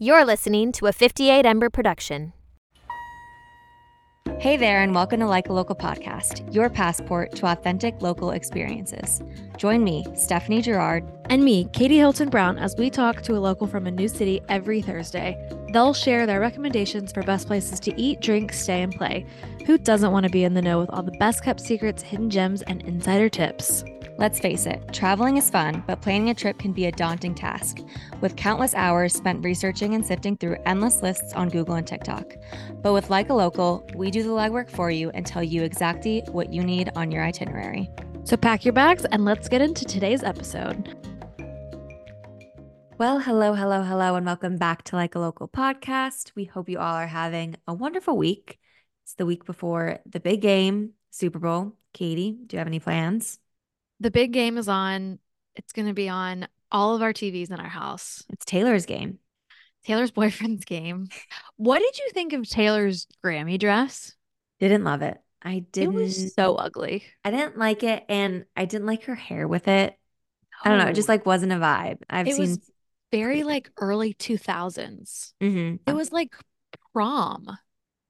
You're listening to a 58 Ember production. Hey there, and welcome to Like a Local podcast, your passport to authentic local experiences. Join me, Stephanie Girard, and me, Katie Hylton Brown, as we talk to a local from a new city every Thursday. They'll share their recommendations for best places to eat, drink, stay, and play. Who doesn't want to be in the know with all the best kept secrets, hidden gems, and insider tips? Let's face it, traveling is fun, but planning a trip can be a daunting task, with countless hours spent researching and sifting through endless lists on Google and TikTok. But with Like a Local, we do the legwork for you and tell you exactly what you need on your itinerary. So pack your bags and let's get into today's episode. Well, hello, hello, hello, and welcome back to Like a Local podcast. We hope you all are having a wonderful week. It's the week before the big game, Super Bowl. Katie, do you have any plans? The big game is on. It's going to be on all of our TVs in our house. It's Taylor's game. Taylor's boyfriend's game. What did you think of Taylor's Grammy dress? Didn't love it. I didn't. It was so ugly. I didn't like it, and I didn't like her hair with it. I don't know. It just like wasn't a vibe. I've it seen was very like early 2000s. Mm-hmm. It was like prom.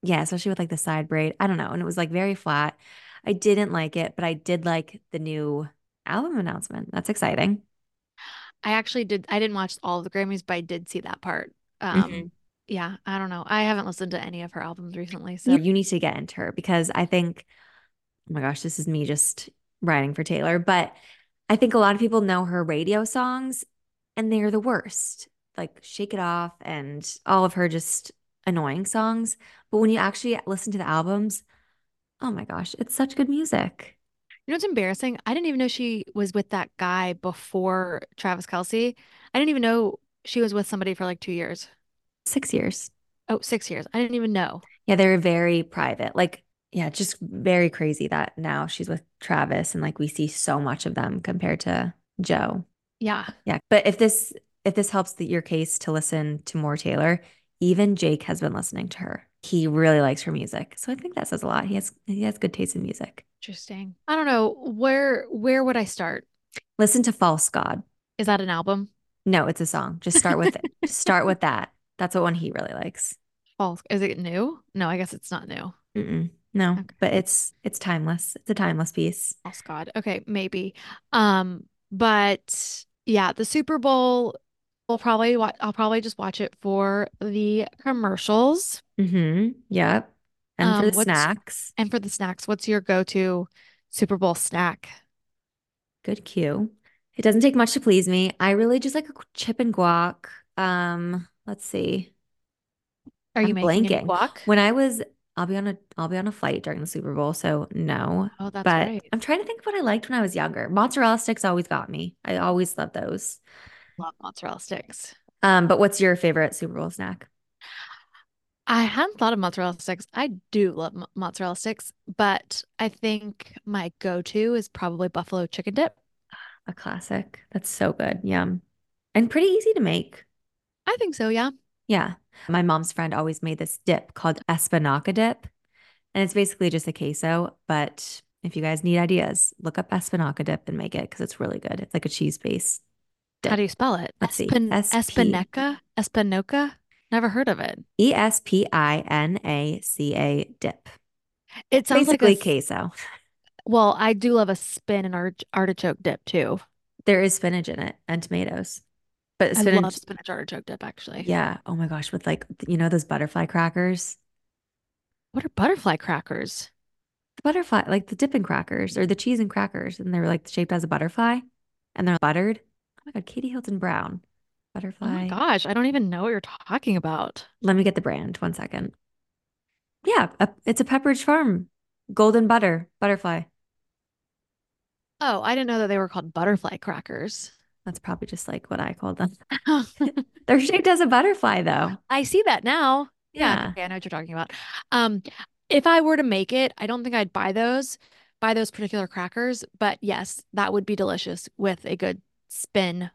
Yeah, especially with like the side braid. I don't know. And it was like very flat. I didn't like it, but I did like the new album announcement. That's exciting. I actually did. I didn't watch all of the Grammys, but I did see that part. Um, mm-hmm. Yeah, I don't know. I haven't listened to any of her albums recently. So you need to get into her because I think, oh my gosh, this is me just writing for Taylor, but I think a lot of people know her radio songs and they're the worst. Like Shake It Off and all of her just annoying songs. But when you actually listen to the albums, oh my gosh, it's such good music. You know what's embarrassing? I didn't even know she was with that guy before Travis Kelce. I didn't even know she was with somebody for like two years. Six years. Oh, six years. I didn't even know. Yeah, they're very private. Like, yeah, just very crazy that now she's with Travis and like we see so much of them compared to Joe. Yeah. Yeah. But if this if this helps the, your case to listen to more Taylor, even Jake has been listening to her. He really likes her music. So I think that says a lot. He has he has good taste in music. Interesting. I don't know where where would I start? Listen to False God. Is that an album? No, it's a song. Just start with it. Start with that. That's what one he really likes. False. Is it new? No, I guess it's not new. Mm-mm. No, okay. but it's it's timeless. It's a timeless piece. False God. Okay, maybe. Um, but yeah, the Super Bowl. We'll probably watch. I'll probably just watch it for the commercials. Mm-hmm. Yep. And um, for the snacks. And for the snacks, what's your go-to Super Bowl snack? Good cue. It doesn't take much to please me. I really just like a chip and guac. Um, let's see. Are you I'm making blanking. guac? When I was, I'll be on a, I'll be on a flight during the Super Bowl, so no. Oh, that's but right. I'm trying to think what I liked when I was younger. Mozzarella sticks always got me. I always loved those. Love mozzarella sticks. Um, but what's your favorite Super Bowl snack? I hadn't thought of mozzarella sticks. I do love mozzarella sticks, but I think my go-to is probably buffalo chicken dip. A classic. That's so good. Yum. And pretty easy to make. I think so, yeah. Yeah. My mom's friend always made this dip called espinaca dip. And it's basically just a queso, but if you guys need ideas, look up espinaca dip and make it because it's really good. It's like a cheese base. How do you spell it? Let's see. Espinaca? Espinoca? Never heard of it. E S P I N A C A dip. It sounds basically like a, queso. Well, I do love a spin and art- artichoke dip too. There is spinach in it and tomatoes. But spinach, I love spinach artichoke dip actually. Yeah. Oh my gosh, with like you know those butterfly crackers. What are butterfly crackers? The butterfly, like the dipping crackers or the cheese and crackers, and they're like shaped as a butterfly, and they're buttered. Oh my god, Katie Hylton Brown butterfly. Oh my gosh, I don't even know what you're talking about. Let me get the brand. One second. Yeah, a, it's a Pepperidge Farm golden butter butterfly. Oh, I didn't know that they were called butterfly crackers. That's probably just like what I called them. They're shaped as a butterfly, though. I see that now. Yeah, yeah. Okay, I know what you're talking about. Um, if I were to make it, I don't think I'd buy those, buy those particular crackers. But yes, that would be delicious with a good spin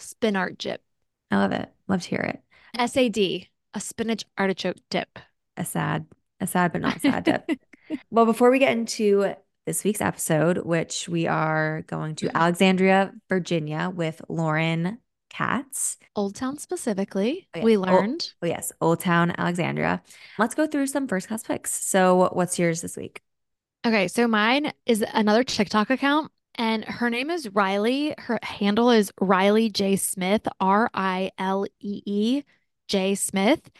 spin art dip. I love it. Love to hear it. SAD, a spinach artichoke dip. A sad, a sad but not sad dip. well, before we get into this week's episode, which we are going to Alexandria, Virginia with Lauren Catts. Old Town specifically, Oh, yeah. we Oh. learned. Oh, yes, Old Town Alexandria. Let's go through some first class picks. So, what's yours this week? Okay, so mine is another TikTok account, and her name is Rilee. Her handle is Rilee J. Smith, R I L E E J. Smith.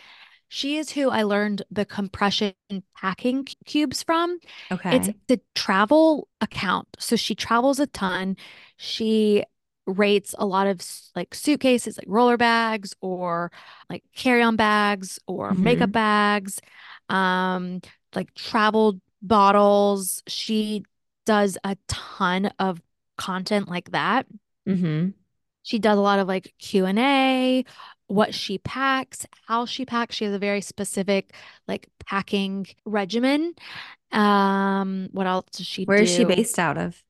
She is who I learned the compression packing cubes from. Okay. It's the travel account. So she travels a ton. She rates a lot of like suitcases, like roller bags or like carry-on bags or makeup bags, um, like travel bottles. She does a ton of content like that. mm-hmm. She does a lot of like Q&A, what she packs, how she packs. She has a very specific like packing regimen. Um, what else does she Where is she based out of?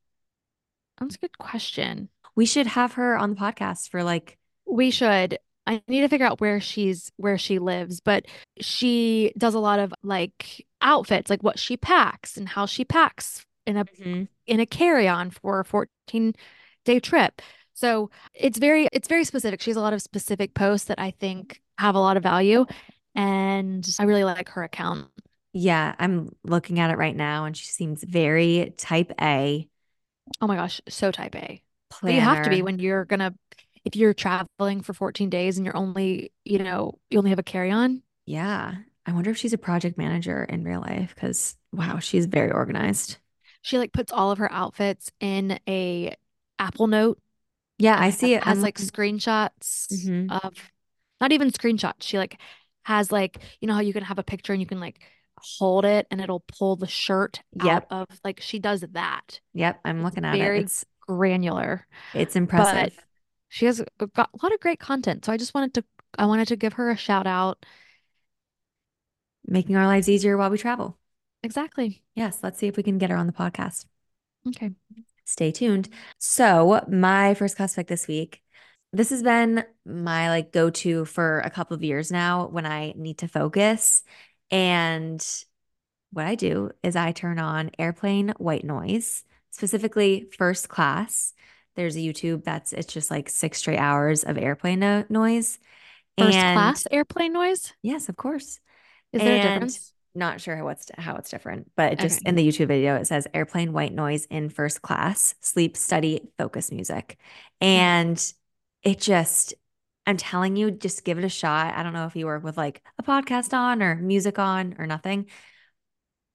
That's a good question. We should have her on the podcast for like, We should. I need to figure out where she's where she lives, but she does a lot of like outfits, like what she packs and how she packs in a mm-hmm. in a carry-on for a 14 day trip. So it's very it's very specific. She has a lot of specific posts that I think have a lot of value and I really like her account. yeah, I'm looking at it right now and she seems very type A Oh my gosh, so type A. But you have to be when you're gonna if you're traveling for 14 days and you're only, you know, you only have a carry-on. Yeah. I wonder if she's a project manager in real life because wow, she's very organized. She like puts all of her outfits in a Apple Note Yeah, I see it. has I'm like screenshots Mhm. of not even screenshots. She like has like, you know how you can have a picture and you can like hold it and it'll pull the shirt Yep. out of like she does that. Yep, I'm It's looking at it. It's granular. it's impressive. She has got a lot of great content. So I just wanted to I wanted to give her a shout out. Making our lives easier while we travel. Exactly. Yes, let's see if we can get her on the podcast. Okay. Stay tuned. So, my first class pick this week, this has been my like go-to for a couple of years now when I need to focus. And what I do is I turn on airplane white noise, specifically first class. There's a YouTube that's it's just like six straight hours of airplane no- noise. First And- class airplane noise? Yes, of course. Is there a difference? Not sure how it's how it's different, but just Okay. in the YouTube video it says airplane white noise in first class, sleep study focus music. Mm-hmm. And it just I'm telling you, just give it a shot. I don't know if you work with like a podcast on or music on or nothing.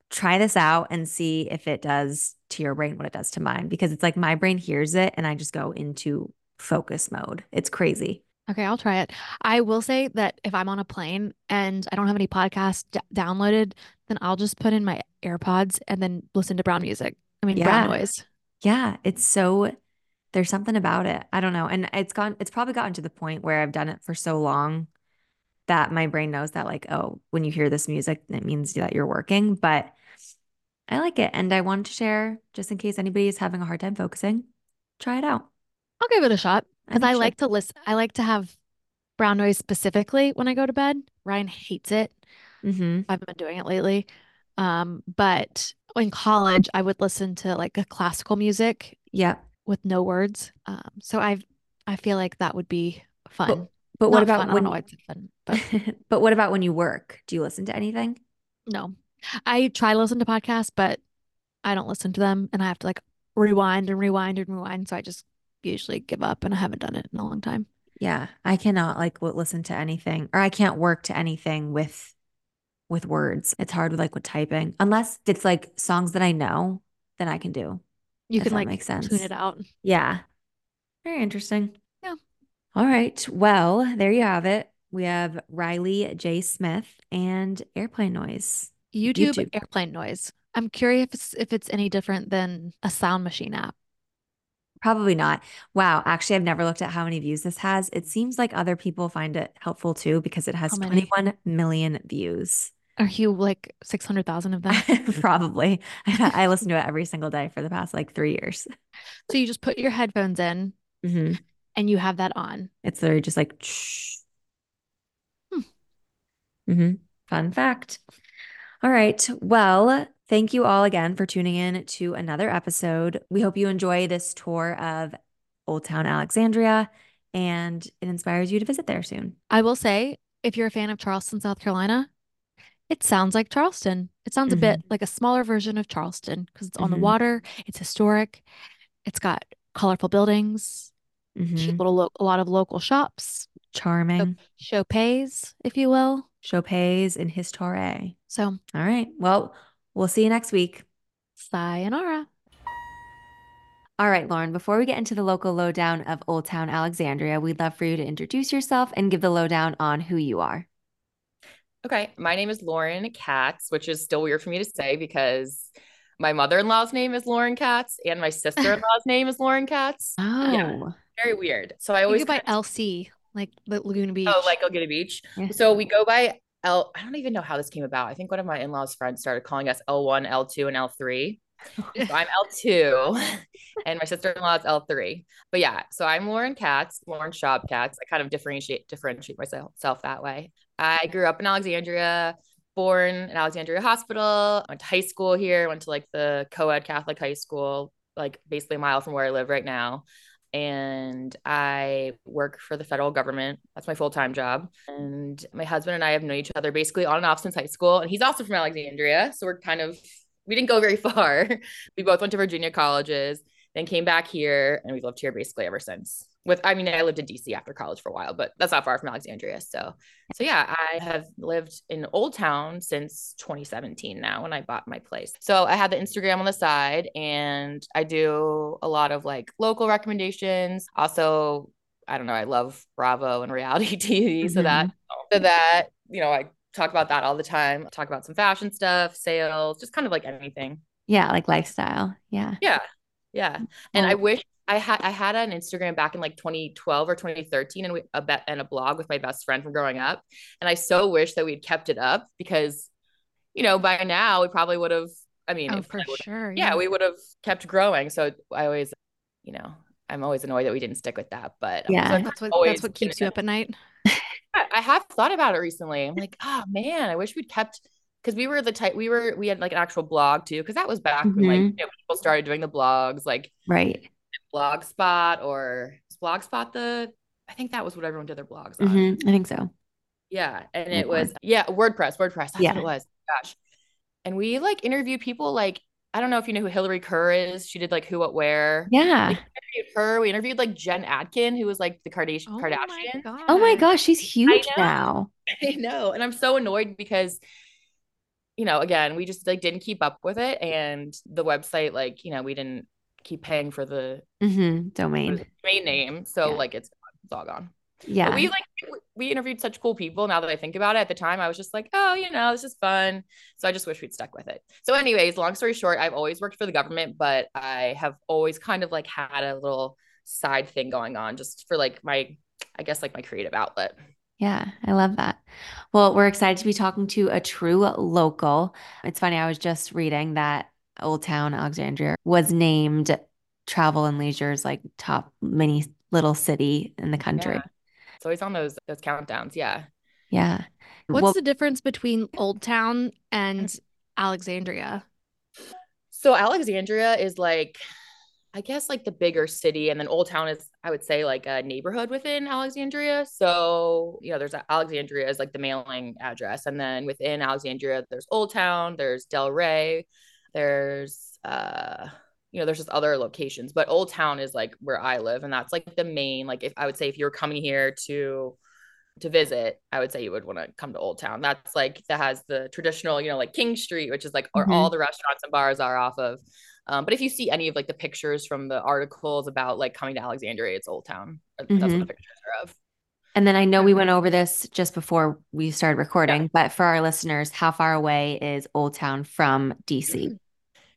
Try this out and see if it does to your brain what it does to mine because it's like my brain hears it and I just go into focus mode. It's crazy. Okay, I'll try it. I will say that if I'm on a plane and I don't have any podcasts d downloaded, then I'll just put in my AirPods and then listen to brown music. I mean, brown noise. Yeah, it's so there's something about it. I don't know. And it's gone it's probably gotten to the point where I've done it for so long that my brain knows that like, oh, when you hear this music, it means that you're working, but I like it and I wanted to share just in case anybody is having a hard time focusing. Try it out. I'll give it a shot because think I like to listen. I like to have brown noise specifically when I go to bed. Ryan hates it. Mm-hmm. I've been doing it lately. Um, but in college, I would listen to like a classical music Yep. with no words. Um, so I've I feel like that would be fun. But what about fun. I don't when it's fun, but but what about when you work? Do you listen to anything? no. I try to listen to podcasts, but I don't listen to them and I have to like rewind and rewind and rewind. So I just usually give up and I haven't done it in a long time. Yeah, I cannot like listen to anything or I can't work to anything with with words. It's hard with like with typing. Unless it's like songs that I know, then I can do. You can like make sense. tune it out. Yeah. Very interesting. Yeah. All right. Well, there you have it. We have Rilee J. Smith and airplane noise. YouTube, YouTube. airplane noise. I'm curious if it's, if it's any different than a sound machine app. Probably not. Wow. Actually, I've never looked at how many views this has. It seems like other people find it helpful too because it has 21 million views. Are you like 600,000 of them? Probably. I listen to it every single day for the past like three years. So you just put your headphones in hmm and you have that on. It's literally just like. Hmm. hmm Fun fact. All right. Well, thank you all again for tuning in to another episode. We hope you enjoy this tour of Old Town Alexandria and it inspires you to visit there soon. I will say, if you're a fan of Charleston, South Carolina, it sounds like Charleston. It sounds a bit like a smaller version of Charleston because it's on the Mhm. water, it's historic, it's got colorful buildings, Mhm. little lo- a lot of local shops, Charming. pays, if you will. Chopez and Histoire. So, All right. Well, we'll see you next week. sayonara. All right, Lauren, before we get into the local lowdown of Old Town Alexandria, we'd love for you to introduce yourself and give the lowdown on who you are. Okay, my name is Lauren Catts, which is still weird for me to say because my mother-in-law's name is Lauren Catts and my sister-in-law's name is Lauren Catts. Oh, Very weird. So I You always go by of- LC, like the Laguna Beach. oh, like Laguna Beach. Yeah. So we go by L. I don't even know how this came about. I think one of my in-laws' friends started calling us L1, L2, and L3. So I'm L2 and my sister-in-law is L3. But yeah, so I'm Lauren Catts, Lauren Schaub Catts. I kind of differentiate differentiate myself that way. I grew up in Alexandria, born in Alexandria Hospital, went to high school here, went to like the co-ed Catholic high school, like basically a mile from where I live right now. And I work for the federal government. That's my full-time job. And my husband and I have known each other basically on and off since high school. And he's also from Alexandria. So we're kind of we didn't go very far. We both went to Virginia colleges, then came back here, and we've lived here basically ever since. With I mean, I lived in DC after college for a while, but that's not far from Alexandria. So, so yeah, I have lived in Old Town since 2017 now when I bought my place. So I had the Instagram on the side, and I do a lot of like local recommendations. Also, I don't know, I love Bravo and reality TV, so that mm-hmm. so that you know I talk about that all the time. Talk about some fashion stuff, sales, just kind of like anything. yeah, like lifestyle. Yeah. Yeah. Yeah. Mm, and I oh. wish I had I had an Instagram back in like 2012 or 2013 and we, a bet and a blog with my best friend from growing up. And I so wish that we'd kept it up because, you know, by now we probably would have, I mean, oh, for sure. yeah, we would have kept growing. So I always, you know, I'm always annoyed that we didn't stick with that. But Yeah. That's what that's what keeps you up at night. I have thought about it recently. I'm like, oh man, I wish we'd kept because we were the type we were we had like an actual blog too because that was back when like Mhm. you know, people started doing the blogs like Right. Blogspot or was Blogspot the I think that was what everyone did their blogs on. Mhm, I think so. Yeah, and it was yeah WordPress WordPress that's Yeah. what it was. Gosh, and we like interviewed people like I don't know if you know who Hillary Kerr is. She did like Who What Wear. Yeah. Like, we interviewed her. We interviewed like Jen Atkin, who was like the Kardashian. Oh Kardashian. my Oh my gosh. gosh, she's huge know. now. I know. And I'm so annoyed because, you know, again, we just like didn't keep up with it. And the website, like, you know, we didn't keep paying for the hmm for the Domain. domain name. So Yeah. like it's it's all gone. Yeah. But we like we interviewed such cool people. Now that I think about it, at the time I was just like, oh, you know, this is fun. So I just wish we'd stuck with it. So, anyways, long story short, I've always worked for the government, but I have always kind of like had a little side thing going on just for like my, I guess like my creative outlet. Yeah, I love that. Well, we're excited to be talking to a true local. It's funny, I was just reading that Old Town Alexandria was named Travel and Leisure's like top mini little city in the country. Yeah. It's always on those those countdowns. Yeah. Yeah. What's Well, the difference between Old Town and mm. Alexandria? So Alexandria is like, I guess like the bigger city, and then Old Town is, I would say, like a neighborhood within Alexandria. So you know, there's Alexandria is like the mailing address, and then within Alexandria, there's Old Town, there's Del Ray, there's uh, you know, there's just other locations, but Old Town is like where I live, and that's like the main. Like, if I would say, if you're coming here to to visit, I would say you would want to come to Old Town. That's like that has the traditional, you know, like King Street, which is like where Mhm. all the restaurants and bars are off of. Um, but if you see any of like the pictures from the articles about like coming to Alexandria, it's Old Town. That's what the pictures are of. And then I know we went over this just before we started recording, but for our listeners, how far away is Old Town from DC?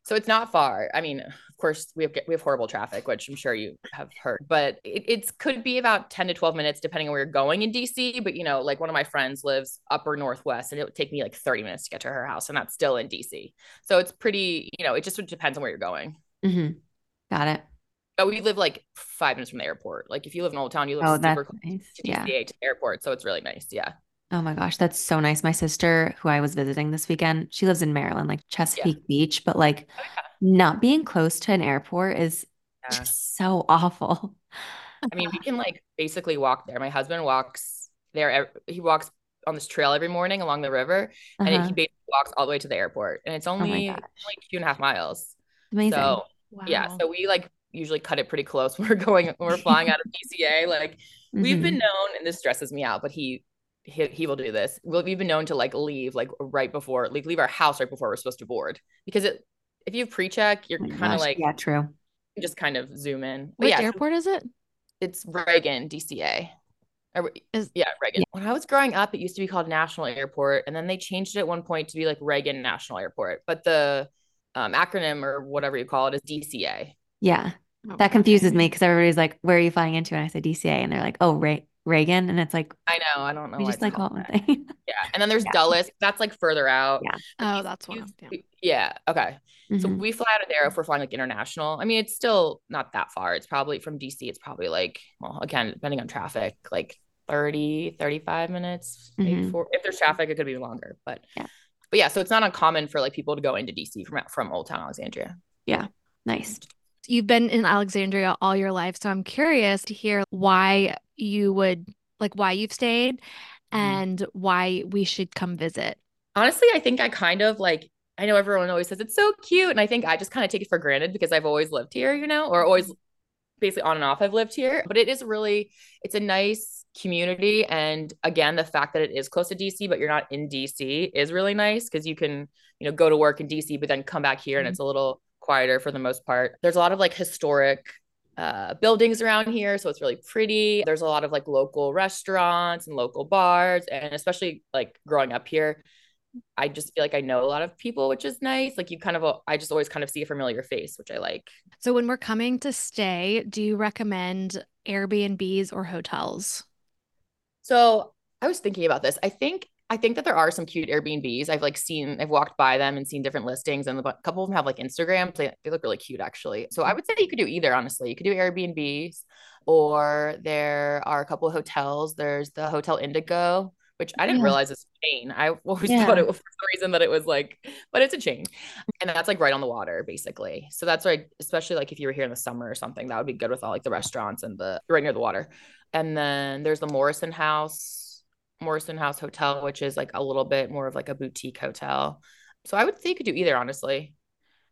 So it's not far. I mean, course, we have we have horrible traffic, which I'm sure you have heard, but it it's, could be about 10 to 12 minutes depending on where you're going in DC. But you know, like one of my friends lives upper northwest, and it would take me like 30 minutes to get to her house, and that's still in DC. So it's pretty, you know, it just depends on where you're going. hmm Got it. But we live like five minutes from the airport. Like if you live in Old Town, you live Oh, super that's close nice. to Yeah. To the airport, so it's really nice. Yeah. Oh my gosh, that's so nice. My sister, who I was visiting this weekend, she lives in Maryland, like Chesapeake Beach, but like Oh, not being close to an airport is Yeah. just so awful. I mean, we can like basically walk there. My husband walks there. He walks on this trail every morning along the river, and Uh-huh. he basically walks all the way to the airport. And it's only gosh. only two and a half miles. Amazing. So Wow. yeah, so we like usually cut it pretty close when we're going when we're flying out of DCA. Like we've Mhm. been known, and this stresses me out, but he he, he will do this. We'll, we've been known to like leave like right before like leave our house right before we're supposed to board because it if you pre-check, you're Oh kind of like yeah, true. just kind of zoom in. But Which yeah, airport is it? it's Reagan, DCA. Is- yeah, Reagan. When I was growing up, it used to be called National Airport, and then they changed it at one point to be like Reagan National Airport. But the um, acronym or whatever you call it is DCA. Yeah. Oh, That confuses me because everybody's like, where are you flying into? And I say DCA. And they're like, oh, Ray- Reagan. And it's like, I know. I don't know. we just like call called one thing. Yeah, and then there's Yeah. Dulles. That's like further out. Yeah. Oh, that's one. Yeah. Yeah. Okay. So Mhm. we fly out of there if we're flying like international. I mean, it's still not that far. It's probably from DC. It's probably like, well, again, depending on traffic, like 30, 35 minutes. Maybe Mhm. four. If there's traffic, it could be longer. But Yeah. but yeah, so it's not uncommon for like people to go into DC from from Old Town Alexandria. Yeah. Nice. You've been in Alexandria all your life, so I'm curious to hear why you would like why you've stayed mm-hmm. and why we should come visit. Honestly, I think I kind of like I know everyone always says it's so cute, and I think I just kind of take it for granted because I've always lived here, you know, or always basically on and off I've lived here. But it is really it's a nice community, and again, the fact that it is close to DC, but you're not in DC is really nice because you can you know go to work in DC, but then come back here and mm-hmm. it's a little quieter for the most part. There's a lot of like historic uh, buildings around here, so it's really pretty. There's a lot of like local restaurants and local bars, and especially like growing up here, I just feel like I know a lot of people, which is nice. Like you kind of, I just always kind of see a familiar face, which I like. So when we're coming to stay, do you recommend Airbnbs or hotels? So I was thinking about this. I think I think that there are some cute Airbnbs. I've like seen, I've walked by them and seen different listings, and a couple of them have like Instagrams. They, they look really cute, actually. So I would say you could do either. Honestly, you could do Airbnbs, or there are a couple of hotels. There's the Hotel Indigo, which I didn't Yeah. realize is a chain. I always Yeah. thought it was for some reason that it was like, but it's a chain, and that's like right on the water, basically. So that's right, especially like if you were here in the summer or something, that would be good with all like the restaurants and the right near the water. And then there's the Morrison House, Morrison House Hotel, which is like a little bit more of like a boutique hotel. So I would say you could do either, honestly.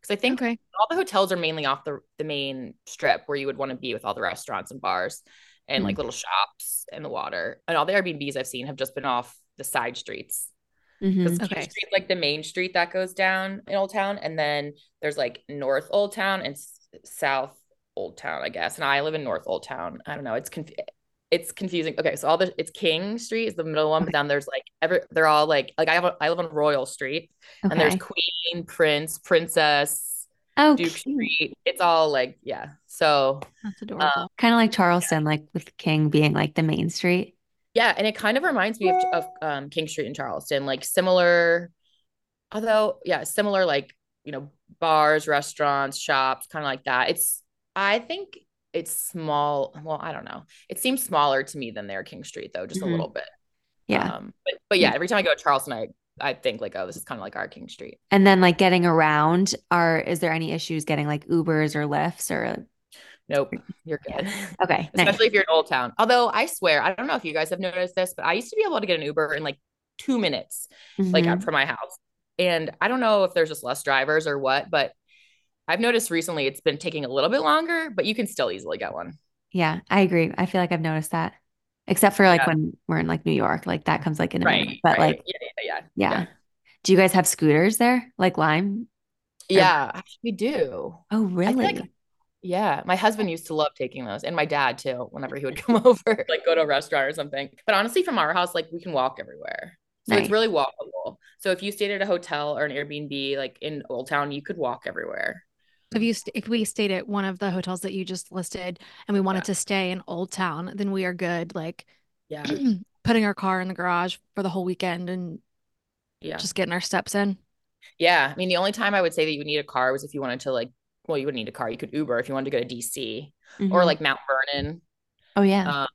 Because I think Okay. all the hotels are mainly off the, the main strip where you would want to be with all the restaurants and bars and like little shops and the water. And all the Airbnbs I've seen have just been off the side streets. Mhm. Okay. King Street's like the main street that goes down in Old Town, and then there's like North Old Town and South Old Town, I guess. And I live in North Old Town. I don't know. It's conf- it's confusing. Okay, so all the it's King Street is the middle one, but then there's like every they're all like like I have a, I live on Royal Street, and there's Queen, Prince, Princess, Oh, Duke cute. Street. It's all like yeah. So That's adorable. Kind of like Charleston, like with King being like the main street. Yeah, and it kind of reminds me of, of um, King Street in Charleston, like similar, although yeah, similar like you know bars, restaurants, shops, kind of like that. It's I think it's small. Well, I don't know. It seems smaller to me than their King Street though, just Mhm. a little bit. Yeah. Um, but but yeah, every time I go to Charleston, I I think like oh, this is kind of like our King Street. And then like getting around, are is there any issues getting like Ubers or Lyfts or Nope, you're good. okay, nice. Especially if you're in Old Town. Although I swear, I don't know if you guys have noticed this, but I used to be able to get an Uber in like two minutes. like Mhm. out from my house. And I don't know if there's just less drivers or what, but I've noticed recently it's been taking a little bit longer, but you can still easily get one. Yeah, I agree. I feel like I've noticed that. Except for like Yeah. when we're in like New York, like that comes like in a Right. minute. But right. like, yeah, yeah, yeah. yeah, Do you guys have scooters there? Like Lime? yeah. Actually, we do. Oh, really? Yeah, my husband used to love taking those, and my dad too. Whenever he would come over, like go to a restaurant or something. But honestly, from our house, like we can walk everywhere, so Nice. it's really walkable. So if you stayed at a hotel or an Airbnb, like in Old Town, you could walk everywhere. If you st- if we stayed at one of the hotels that you just listed and we wanted to stay in Old Town, then we are good. Like Yeah, putting our car in the garage for the whole weekend and yeah. just getting our steps in. Yeah, I mean, the only time I would say that you would need a car was if you wanted to like, well, you wouldn't need a car. You could Uber if you wanted to go to DC or Mhm. like Mount Vernon, oh yeah. um,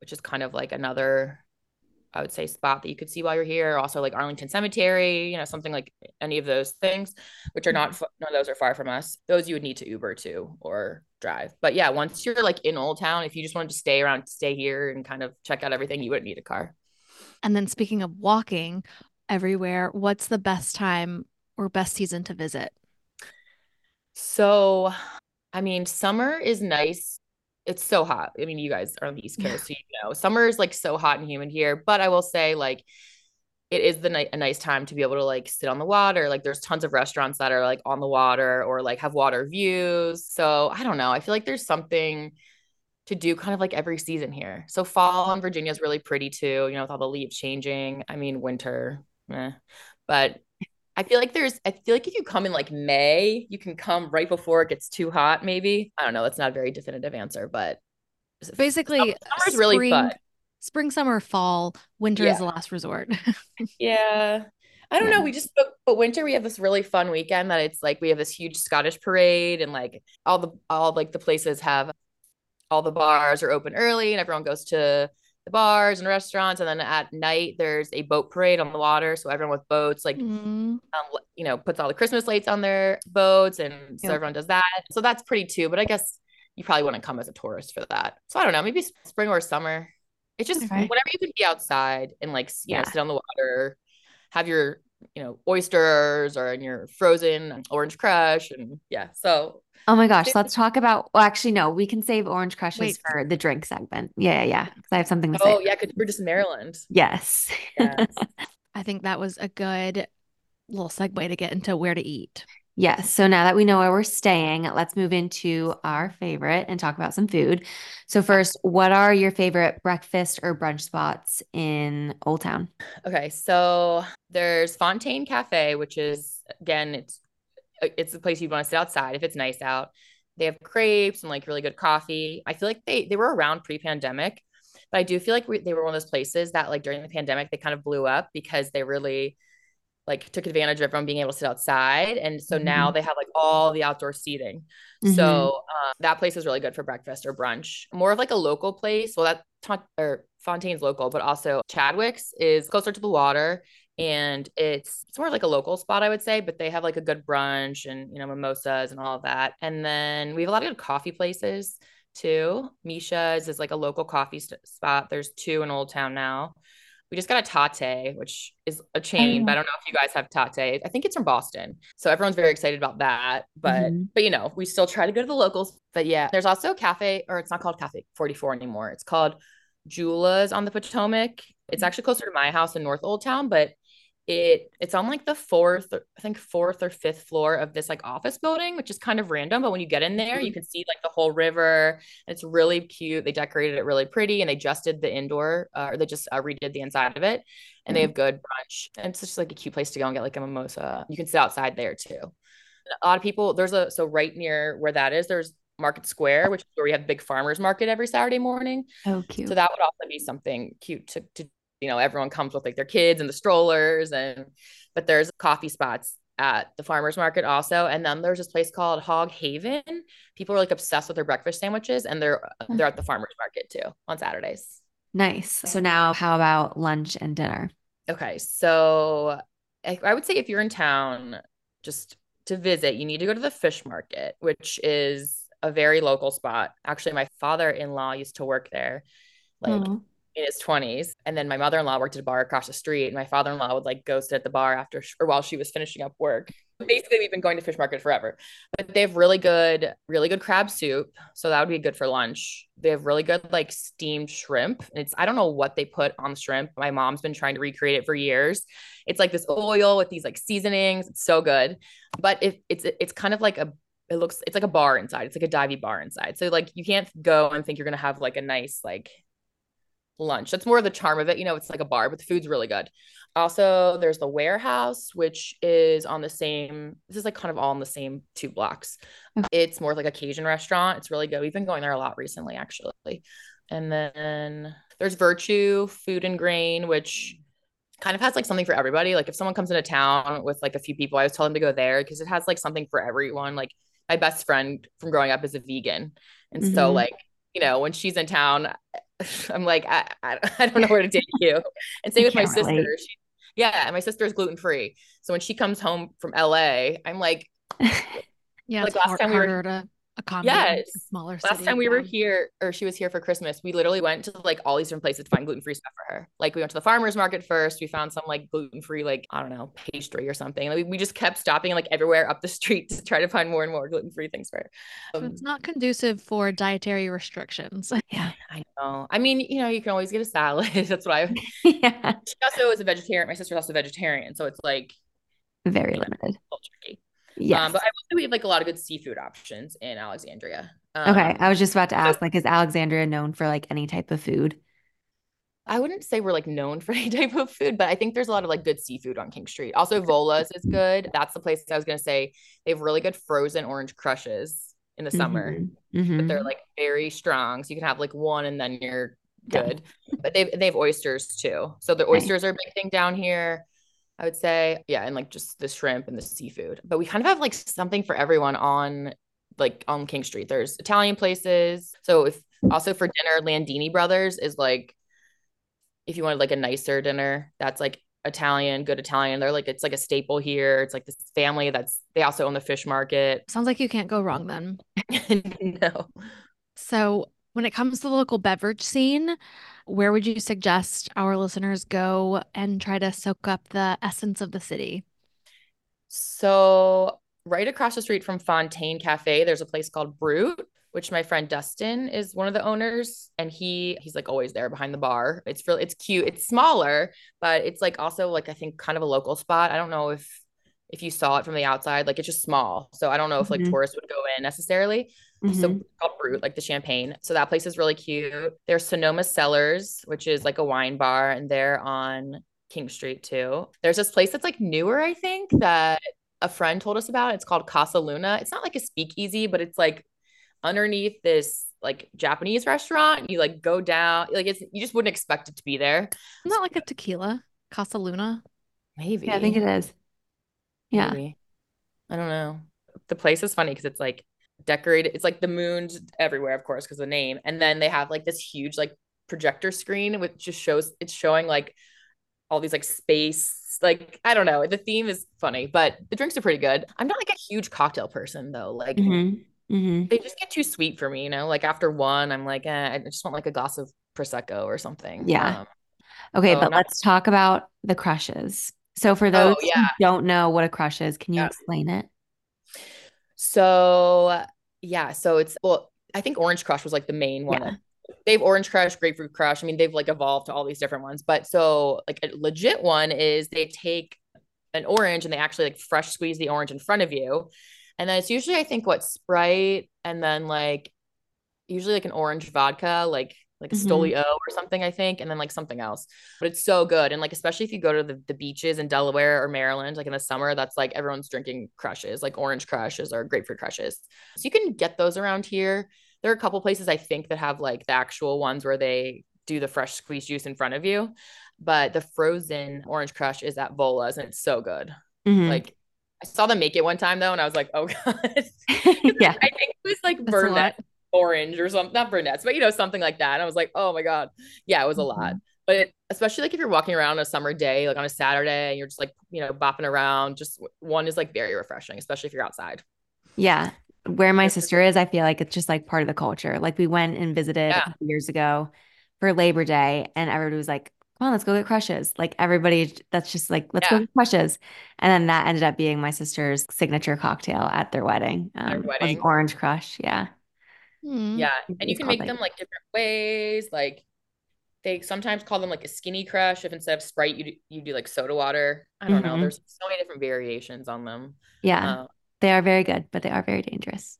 which is kind of like another I would say spot that you could see while you're here. Also like Arlington Cemetery, you know, something like any of those things, which are not Mm-hmm. none of those are far from us. Those you would need to Uber to or drive. But yeah, once you're like in Old Town, if you just wanted to stay around, stay here and kind of check out everything, you wouldn't need a car. And then speaking of walking everywhere, what's the best time or best season to visit? So, I mean, summer is nice. It's so hot. I mean, you guys are on the East Yeah. Coast, so you know, summer is like so hot and humid here. But I will say, like, it is the night a nice time to be able to like sit on the water. Like, there's tons of restaurants that are like on the water or like have water views. So I don't know. I feel like there's something to do kind of like every season here. So fall in Virginia is really pretty too, you know, with all the leaves changing. I mean, winter, eh. but I feel like there's, I feel like if you come in like May, you can come right before it gets too hot, maybe. I don't know. That's not a very definitive answer, but Basically, summer's really spring, fun. spring, summer, fall, winter is the last resort. Yeah. I don't know. We just but, but winter we have this really fun weekend that it's like we have this huge Scottish parade and like all the all like the places have all the bars are open early and everyone goes to the bars and restaurants and then at night there's a boat parade on the water so everyone with boats like Mm, um, you know puts all the Christmas lights on their boats and so Yep. everyone does that. So that's pretty too but I guess you probably wouldn't come as a tourist for that. So I don't know maybe spring or summer. It's just Okay. whenever you can be outside and like you know sit on the water have your you know oysters or in your frozen orange crush and yeah so Oh my gosh, let's talk about. Well, actually, no, we can save orange crushes Wait. for the drink segment. Yeah, yeah, because I have something to oh, say. oh yeah because we're just in Maryland Yes. Yes. I think that was a good little segue to get into where to eat. Yes. So now that we know where we're staying, let's move into our favorite and talk about some food. So first, what are your favorite breakfast or brunch spots in Old Town? Okay, so there's Fontaine Cafe, which is again, it's uh, it's a place you'd want to sit outside if it's nice out. They have crepes and like really good coffee. I feel like they they were around pre-pandemic, but I do feel like we, they were one of those places that like during the pandemic they kind of blew up because they really like took advantage of everyone being able to sit outside, and so now they have like all the outdoor seating. Mhm. So um, that place is really good for breakfast or brunch. More of like a local place. Well, that Ta- or Fontaine's local, but also Chadwick's is closer to the water, and it's it's more like a local spot, I would say. But they have like a good brunch and you know mimosas and all of that. And then we have a lot of good coffee places too. Misha's is like a local coffee st- spot. There's two in Old Town now. We just got a Tatte, which is a chain, but I don't know if you guys have Tatte. I think it's from Boston. So everyone's very excited about that. But Mhm. but you know, we still try to go to the locals. But yeah, there's also a cafe, or it's not called Cafe 44 anymore. It's called Jula's on the Potomac. It's actually closer to my house in North Old Town, but it it's on like the fourth, I think fourth or fifth floor of this like office building, which is kind of random. But when you get in there, you can see like the whole river. It's really cute. They decorated it really pretty, and they just did the indoor, uh, or they just uh, redid the inside of it. And they have good brunch, and it's just like a cute place to go and get like a mimosa. You can sit outside there too. A lot of people there's a so right near where that is, there's Market Square, which is where we have big farmers market every Saturday morning. Oh, cute. So that would also be something cute to, to you know, everyone comes with like their kids and the strollers and but there's coffee spots at the farmers market also. And then there's this place called Hog Haven. People are like obsessed with their breakfast sandwiches and they're hmm. they're at the farmers market too on Saturdays. Nice. So now how about lunch and dinner? Okay, so I, I would say if you're in town just to visit, you need to go to the fish market, which is a very local spot. Actually, my father-in-law used to work there. Like. In his 20s and then my mother-in-law worked at a bar across the street and my father-in-law would like go sit at the bar after sh- or while she was finishing up work. Basically we've been going to fish market forever. But they have really good really good crab soup so that would be good for lunch. They have really good like steamed shrimp and it's i don't know what they put on the shrimp. My mom's been trying to recreate it for years. It's like this oil with these like seasonings. It's so good. But if it's it's kind of like a it looks it's like a bar inside. It's like a divey bar inside. So like you can't go and think you're gonna have like a nice like lunch. That's more of the charm of it. You know, it's like a bar, but the food's really good. Also, there's the warehouse, which is on the same, this is like kind of all in the same two blocks. Okay. It's more of like a Cajun restaurant. It's really good. We've been going there a lot recently, actually. And then there's Virtue Feed and Grain, which kind of has like something for everybody. Like if someone comes into town with like a few people, I always tell them to go there because it has like something for everyone. Like my best friend from growing up is a vegan. And so Mhm. like, you know, when she's in town, I'm like, I, I, I don't know where to take you. And same with my sister. relate. She, yeah, and my sister is gluten free. So when she comes home from LA, I'm like, Yeah, Like last time we were- to accommodate Yes. smaller last city. time we were here, or she was here for Christmas, we literally went to like all these different places to find gluten free stuff for her. Like we went to the farmer's market first. We found some like gluten free, like, I don't know, pastry or something. Like, we, just kept stopping like everywhere up the street to try to find more and more gluten free things for her. So Um, it's not conducive for dietary restrictions. yeah. I know. I mean, you know, you can always get a salad. That's what I, yeah. she also is a vegetarian. My sister's also a vegetarian. So it's like, Very limited. Yes. Um, but I say we have like a lot of good seafood options in Alexandria. Um, okay. I was just about to ask, like, is Alexandria known for like any type of food? I wouldn't say we're like known for any type of food, but I think there's a lot of like good seafood on King Street. Also, Vola's is good. That's the place I was gonna say they have really good frozen orange crushes in the summer, Mhm. but they're like very strong. So you can have like one and then you're Yeah. good. But they they have oysters too. So the Nice. oysters are a big thing down here. I would say, yeah, and like just the shrimp and the seafood. But we kind of have like something for everyone on like on King Street. There's Italian places. So if also for dinner, Landini Brothers is like if you wanted like a nicer dinner, that's like Italian, good Italian. They're like it's like a staple here. It's like this family that's they also own the fish market. Sounds like you can't go wrong then. no. So, when it comes to the local beverage scene, where would you suggest our listeners go and try to soak up the essence of the city? So right across the street from Fontaine Cafe, there's a place called Brute, which my friend Dustin is one of the owners, and he he's like always there behind the bar. It's really it's cute. It's smaller, but it's like also like I think kind of a local spot. I don't know if if you saw it from the outside, like it's just small. So I don't know if like Mhm. tourists would go in necessarily. So Mhm. it's called Brute, like the champagne. So that place is really cute. There's Sonoma Cellars, which is like a wine bar, and they're on King Street too. There's this place that's like newer, I think, that a friend told us about. It's called Casa Luna. It's not like a speakeasy, but it's like underneath this like Japanese restaurant. You like go down, like it's you just wouldn't expect it to be there. Isn't that like a tequila, Casa Luna? Maybe. Yeah, I think it is. Yeah. Maybe. I don't know. The place is funny because it's like decorated. It's like the moon's everywhere, of course, because the name. And then they have like this huge like projector screen which just shows it's showing like all these like space. Like I don't know. The theme is funny, but the drinks are pretty good. I'm not like a huge cocktail person though. Like mm-hmm. Mm-hmm. they just get too sweet for me, you know. Like after one, I'm like, eh, I just want like a glass of prosecco or something. Yeah. Um, Okay, Oh, but not- let's talk about the crushes. So for those who yeah. don't know what a crush is, can you Yeah. explain it? So yeah, so it's well, I think Orange Crush was like the main one. Yeah. They have Orange Crush, Grapefruit Crush. I mean, they've like evolved to all these different ones. But so like a legit one is they take an orange and they actually like fresh squeeze the orange in front of you. And then it's usually I think what Sprite and then like usually like an orange vodka, like like a Mhm. Stolio or something, I think, and then like something else. But it's so good. And like especially if you go to the, the beaches in Delaware or Maryland, like in the summer, that's like everyone's drinking crushes, like orange crushes or grapefruit crushes. So you can get those around here. There are a couple places I think that have like the actual ones where they do the fresh squeezed juice in front of you. But the frozen orange crush is at Vola's and it's so good. Mhm. Like I saw them make it one time though, and I was like, oh god. yeah. I think it was like. Burnett orange or something, not brunettes, but you know, something like that. And I was like, oh my God. Yeah, it was a lot. But it, especially like if you're walking around on a summer day, like on a Saturday, and you're just like, you know, bopping around, just one is like very refreshing, especially if you're outside. Yeah. Where my sister is, I feel like it's just like part of the culture. Like we went and visited Yeah. a couple years ago for Labor Day, and everybody was like, come on, let's go get crushes. Like everybody, that's just like, let's go get crushes. And then that ended up being my sister's signature cocktail at their wedding. Um, was wedding. Orange Crush. Yeah. Hmm. Yeah. think And you can make them like different ways. Like they sometimes call them like a skinny crush. If instead of Sprite, you do, you do like soda water. I don't know. Mhm. There's so many different variations on them. Yeah. Um, They are very good, but they are very dangerous.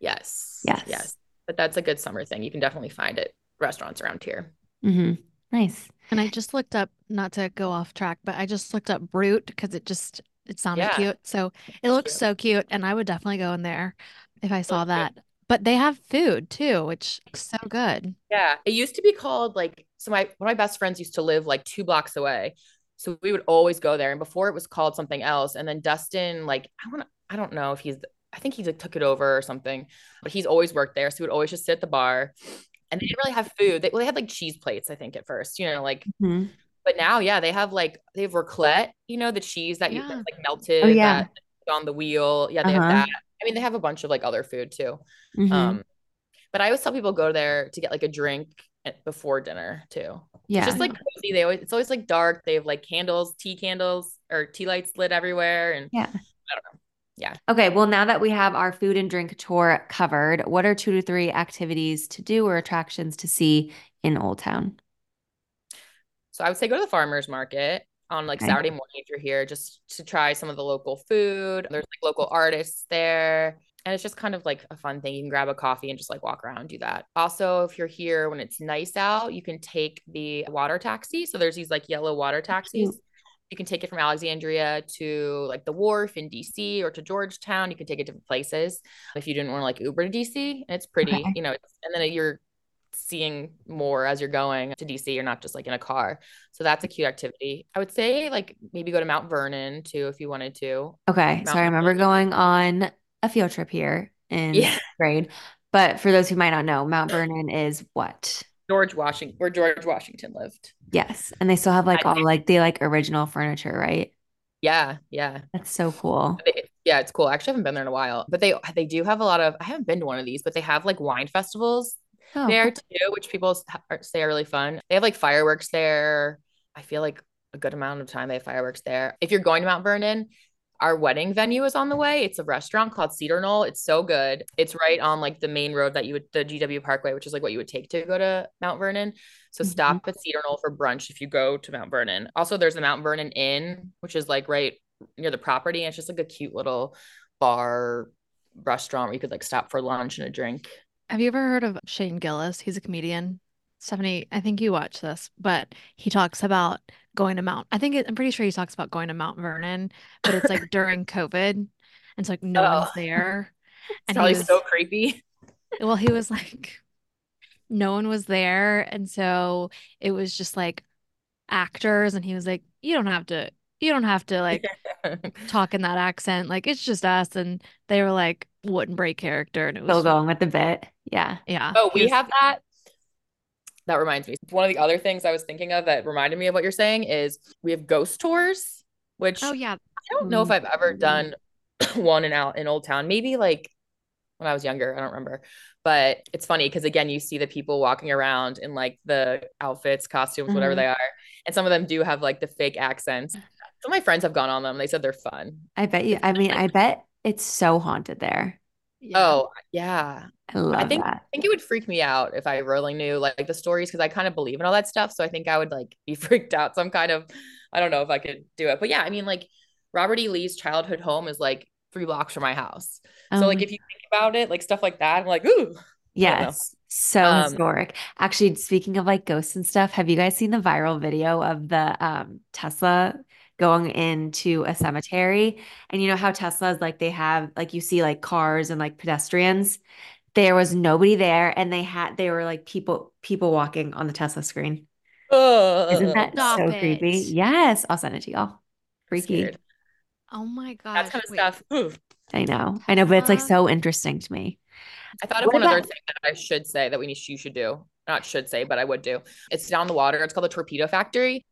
yes. Yes. Yes. But that's a good summer thing. You can definitely find it restaurants around here. Mm-hmm. Nice. And I just looked up, not to go off track, but I just looked up Brute because it just it sounded Yeah. cute. So it looks cute. so cute, and I would definitely go in there if I saw that. good. That. But they have food too, which looks so good. Yeah, it used to be called like so my one of my best friends used to live like two blocks away. So we would always go there. And before it was called something else. And then Dustin, like, I want to, I don't know if he's I think he like took it over or something, but he's always worked there. So he would always just sit at the bar, and they didn't really have food. They well, they had like cheese plates, I think, at first, you know, like Mhm. but now, yeah, they have like they have raclette, you know, the cheese that you Yeah. that's like melted Oh, yeah. that on the wheel. Yeah, they have Uh-huh. that. I mean, they have a bunch of like other food too. Mhm. Um, but I always tell people go there to get like a drink before dinner too. yeah. It's just like cozy. They always it's always like dark. They have like candles, tea candles, or tea lights lit everywhere. And Yeah. I don't know. Yeah. Okay, well, now that we have our food and drink tour covered, what are two to three activities to do or attractions to see in Old Town? So I would say go to the farmers market on like. Saturday morning if you're here, just to try some of the local food. There's like local artists there. And it's just kind of like a fun thing. You can grab a coffee and just like walk around, do that. Also, if you're here when it's nice out, you can take the water taxi. So there's these like yellow water taxis. You can take it from Alexandria to like the wharf in DC or to Georgetown. You can take it different places if you didn't want to like Uber to DC. And it's pretty, Okay. you know, it's, and then you're seeing more as you're going to DC. You're not just like in a car. So that's a cute activity. I would say like maybe go to Mount Vernon too if you wanted to. Okay, so I remember View. going on a field trip here in Yeah. grade. But for those who might not know, Mount Vernon is what? George Washington, where George Washington lived. Yes, and they still have like all like the like original furniture, right? Yeah, yeah. That's so cool. Yeah, it's cool. I actually haven't been there in a while, but they they do have a lot of. I haven't been to one of these, but they have like wine festivals Oh, there too, which people say are really fun. They have like fireworks there. I feel like a good amount of time they have fireworks there. If you're going to Mount Vernon, our wedding venue is on the way. It's a restaurant called Cedar Knoll. It's so good. It's right on like the main road that you would the GW Parkway, which is like what you would take to go to Mount Vernon. So Mhm. stop at Cedar Knoll for brunch if you go to Mount Vernon. Also, there's the Mount Vernon Inn, which is like right near the property. And it's just like a cute little bar restaurant where you could like stop for lunch and a drink. Have you ever heard of Shane Gillis? He's a comedian. Stephanie, I think you watch this, but he talks about going to Mount. I think it, I'm pretty sure he talks about going to Mount Vernon, but it's like during COVID, and it's like no oh. one's Oh. there. It's And probably was, so creepy. well, he was like, no one was there, and so it was just like actors, and he was like, you don't have to, you don't have to like talk in that accent. Like it's just us, and they were like wouldn't break character, and it Still was going with the bit. Yeah. yeah. Oh, we was- have that. That reminds me. One of the other things I was thinking of that reminded me of what you're saying is we have ghost tours, which Oh yeah, I don't know if I've ever done one in out in Old Town. Maybe like when I was younger, I don't remember. But it's funny because again, you see the people walking around in like the outfits, costumes, whatever Mhm. they are, and some of them do have like the fake accents. Some of my friends have gone on them. They said they're fun. I bet you. I mean, I bet it's so haunted there. yeah. Oh yeah, I love think- that. I think it would freak me out if I really knew like the stories because I kind of believe in all that stuff. So I think I would like be freaked out. Some kind of, I don't know if I could do it. But yeah, I mean, like Robert E. Lee's childhood home is like three blocks from my house. So Oh like if you think about it, like stuff like that, I'm like, ooh. I don't. Yes, so Um, historic. Actually, speaking of like ghosts and stuff, have you guys seen the viral video of the um Tesla going into a cemetery? And you know how Teslas like they have like you see like cars and like pedestrians. There was nobody there, and they had they were like people people walking on the Tesla screen. Isn't that Stop so creepy? Yes, I'll send it to y'all. Freaky. Scared. Oh my god. That kind of wait. stuff. Ooh. I know. I know, but it's like so interesting to me. I thought of What one other thing that I should say that we need you should do. Not should say, but I would do. It's down the water. It's called the Torpedo Factory.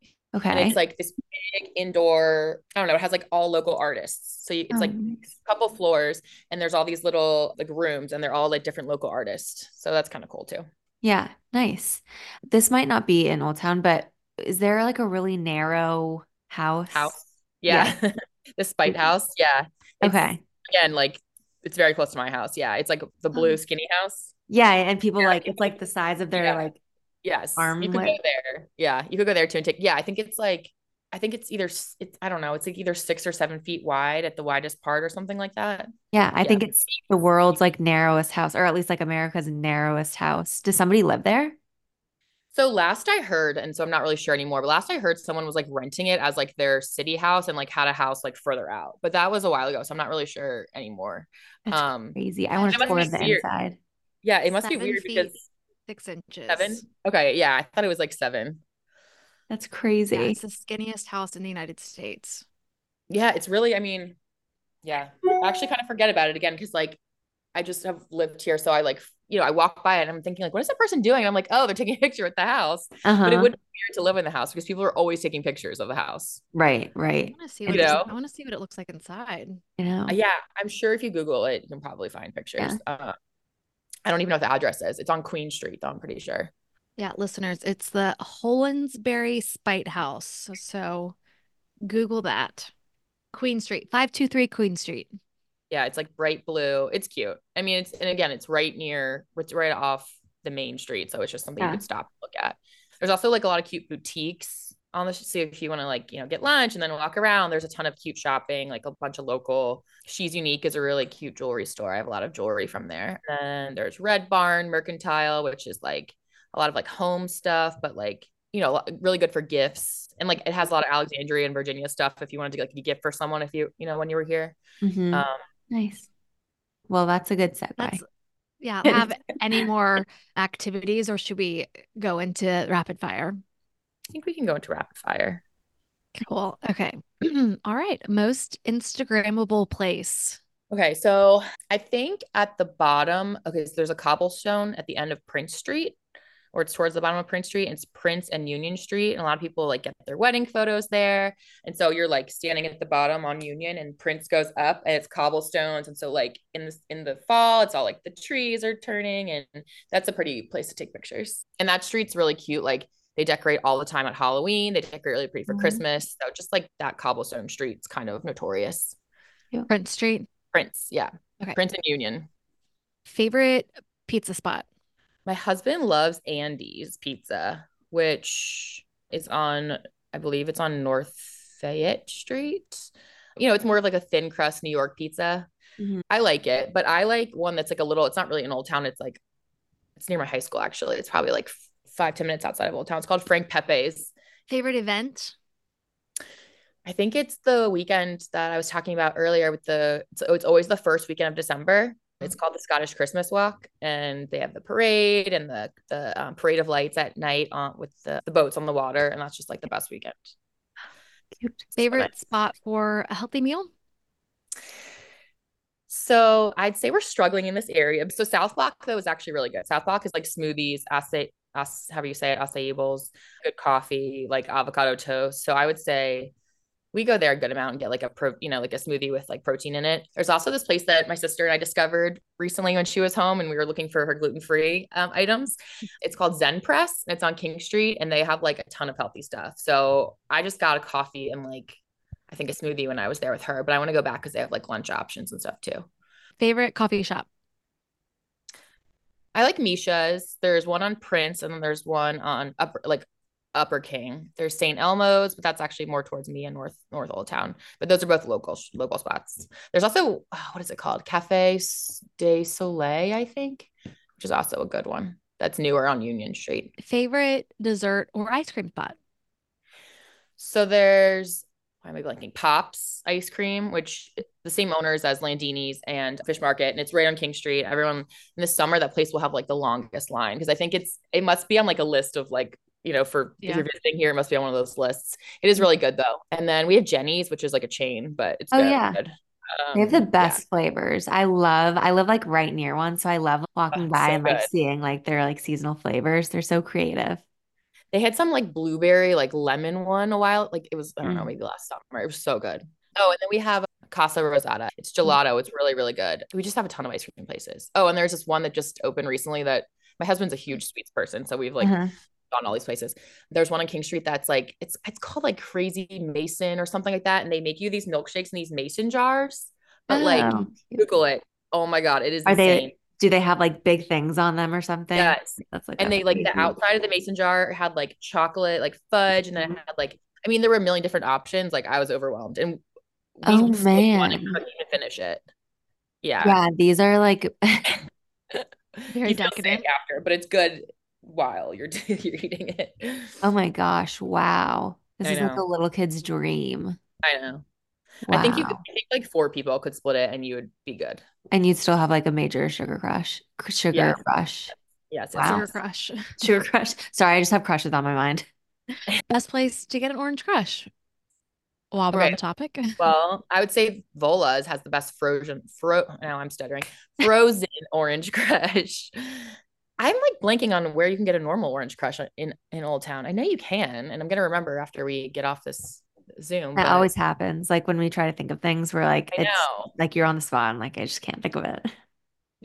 And Okay. it's like this big indoor, I don't know, it has like all local artists. So you, it's Oh, like nice. a couple floors and there's all these little like rooms and they're all like different local artists. So that's kind of cool too. Yeah, nice. This might not be in Old Town, but is there like a really narrow house? House. Yeah. the Spite House. Yeah. It's, Okay. Again, like it's very close to my house. Yeah. It's like the oh. blue skinny house. Yeah, and people Yeah, like it's like the size of their Yeah. like Yes. Arm you could go there. Yeah. You could go there too and take, yeah, I think it's like, I think it's either, it's, I don't know, it's like either six or seven feet wide at the widest part or something like that. yeah, I Yeah. think it's the world's like narrowest house, or at least like America's narrowest house. Does somebody live there? So last I heard, and so I'm not really sure anymore, but last I heard someone was like renting it as like their city house and like had a house like further out. But that was a while ago, so I'm not really sure anymore. That's Um crazy. I want to tour the weird. inside. yeah, it must be Seven weird feet, because six inches. seven. Okay, yeah, I thought it was like seven. That's Yeah, crazy. it's the skinniest house in the United States. Yeah, it's really, I mean, yeah. I actually kind of forget about it again because like I just have lived here, so I like you know, I walk by it and I'm thinking like, what is that person doing? I'm like, oh, they're taking a picture at the house. Uh-huh. But it wouldn't be weird to live in the house because people are always taking pictures of the house. Right, right. I right. want to see You what it- know? I want to see what it looks like inside. You know. Uh, Yeah, I'm sure if you Google it, you can probably find pictures. Uh, I don't even know what the address is. It's on Queen Street, though, I'm pretty sure. Yeah, listeners, it's the Hollensbury Spite House. So, so Google that. Queen Street, 523 Queen Street. Yeah, it's like bright blue. It's cute. I mean, it's and again, it's right near, it's right off the main street, so it's just something Yeah. you could stop and look at. There's also like a lot of cute boutiques on the see if you want to like you know get lunch and then walk around. There's a ton of cute shopping, like a bunch of local. She's Unique is a really cute jewelry store. I have a lot of jewelry from there. And there's Red Barn Mercantile, which is like a lot of like home stuff, but like you know really good for gifts. And like it has a lot of Alexandria and Virginia stuff if you wanted to like a gift for someone if you you know when you were here. Mhm. Um, nice. Well, that's a good segue. That's yeah. Have any more activities or should we go into rapid fire? I think we can go into rapid fire. Cool. Okay. All right. Most Instagrammable place. Okay, so I think at the bottom, okay, so there's a cobblestone at the end of Prince Street, or it's towards the bottom of Prince Street. It's Prince and Union Street, and a lot of people like get their wedding photos there. And so you're like standing at the bottom on Union, and Prince goes up, and it's cobblestones. And so like in the in the fall, it's all like the trees are turning, and that's a pretty place to take pictures. And that street's really cute. Like they decorate all the time at Halloween. They decorate really pretty for Mhm. Christmas. So just like that cobblestone street's kind of notorious. Prince Street. Prince, yeah. Okay. Prince and Union. Favorite pizza spot. My husband loves Andy's Pizza, which is on, I believe it's on North Fayette Street. You know, it's more of like a thin crust New York pizza. Mhm. I like it, but I like one that's like a little, it's not really an Old Town. It's like, it's near my high school, actually. It's probably like f- five, 10 minutes outside of Old Town. It's called Frank Pepe's. Favorite event. I think it's the weekend that I was talking about earlier with the, it's, it's always the first weekend of December. It's called the Scottish Christmas Walk, and they have the parade and the the um, parade of lights at night on with the, the boats on the water, and that's just like the best weekend. Cute. Favorite nice. spot for a healthy meal. So I'd say we're struggling in this area. So South Block though is actually really good. South Block is like smoothies, acai, as how do you say it, acai bowls, good coffee, like avocado toast. So I would say we go there a good amount and get like a pro, you know, like a smoothie with like protein in it. There's also this place that my sister and I discovered recently when she was home and we were looking for her gluten-free um, items. It's called Zen Press and it's on King Street and they have like a ton of healthy stuff. So I just got a coffee and like I think a smoothie when I was there with her, but I want to go back because they have like lunch options and stuff too. Favorite coffee shop. I like Misha's. There's one on Prince, and then there's one on upper like Upper King. There's St. Elmo's, but that's actually more towards me and North North Old Town. But those are both local local spots. There's also oh, what is it called? Cafe de Soleil, I think, which is also a good one. That's newer on Union Street. Favorite dessert or ice cream spot. So there's why am I blanking? Pops ice cream, which the same owners as Landini's and Fish Market, and it's right on King Street. Everyone in the summer, that place will have like the longest line because I think it's it must be on like a list of like you know for Yeah. if you're visiting here, it must be on one of those lists. It is really good though. And then we have Jeni's, which is like a chain, but it's Oh, good. yeah. They have the Um, yeah. best flavors. I love, I live like right near one. So I love walking Oh, by so and like good. seeing like their like seasonal flavors. They're so creative. They had some like blueberry, like lemon one a while. Like it was, I don't know, Mm. maybe last summer. It was so good. Oh, and then we have Casa Rosada. It's gelato. It's really, really good. We just have a ton of ice cream places. Oh, and there's this one that just opened recently that my husband's a huge sweets person. So we've like Uh-huh. gone all these places. There's one on King Street that's like it's it's called like Crazy Mason or something like that. And they make you these milkshakes in these mason jars. But like Oh, cute. Google it. Oh my God, it is Are insane. they, do they have like big things on them or something? Yes. That's like and they like the outside of the mason jar had like chocolate like fudge and then Mm-hmm. it had like i mean there were a million different options like i was overwhelmed and we Oh, still won and man. couldn't even finish it yeah, Yeah, these are like, Very you feel decadent. after but it's good while you're you're eating it oh my gosh, wow. This I is like a little kid's dream. i know i think you could I think like four people could split it and you would be good And you'd still have like a major sugar crush, sugar Yes. rush, yes yes, Wow. Sugar crush. sugar crush. Sorry, I just have crushes on my mind. Best place to get an orange crush. While we're on the topic. Well, I would say Vola's has the best frozen fro now I'm stuttering. Frozen orange crush. I'm like blanking on where you can get a normal orange crush in in Old Town. I know you can, and I'm gonna remember after we get off this Zoom. That always happens. Like when we try to think of things, we're like, I it's know. like you're on the spot. I'm like, I just can't think of it.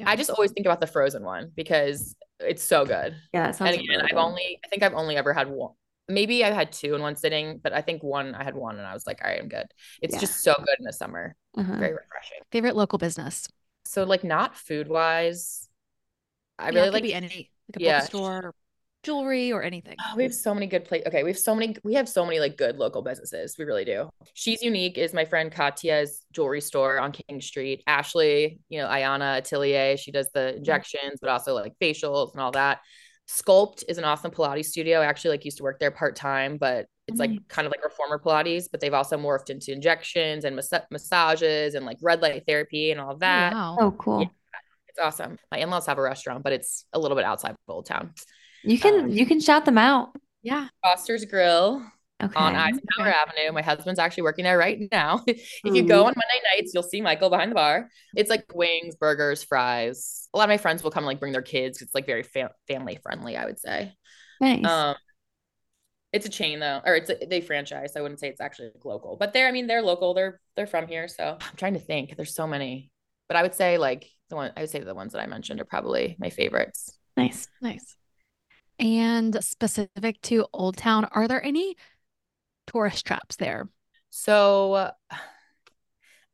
I just always think about the frozen one because it's so good. Yeah, it sounds And again, really I've only I think I've only ever had one. Maybe I had two in one sitting, but I think one I had one and I was like, all right, I'm good. It's Yeah. just so good in the summer. Uh-huh. Very refreshing. Favorite local business. So like not food wise. I Yeah, it really could like be any like a yeah. bookstore, jewelry, or anything. Oh, we have so many good places. Okay, we have so many. We have so many like good local businesses. We really do. She's unique. Is my friend Katya's jewelry store on King Street. Ashley, you know, Ayana Atelier. She does the injections, but also like facials and all that. Sculpt is an awesome Pilates studio. I actually like used to work there part time, but it's like kind of like reformer Pilates. But they've also morphed into injections and mas- massages and like red light therapy and all of Oh, that. wow. Oh, cool. It's awesome. My in laws have a restaurant, but it's a little bit outside of Old Town. You can Um, you can shout them out. Yeah. Foster's Grill. Okay. on Eisenhower Okay. Avenue. My husband's actually working there right now. if you go on Monday nights, you'll see Michael behind the bar. It's like wings, burgers, fries. A lot of my friends will come and like bring their kids. It's like very fa- family friendly, I would say. Nice. Um, it's a chain though, or it's a, they franchise. I wouldn't say it's actually local, but they're I mean they're local. They're they're from here. So I'm trying to think. There's so many, but I would say like the one I would say the ones that I mentioned are probably my favorites. nice. Nice. And specific to Old Town, are there any tourist traps there? So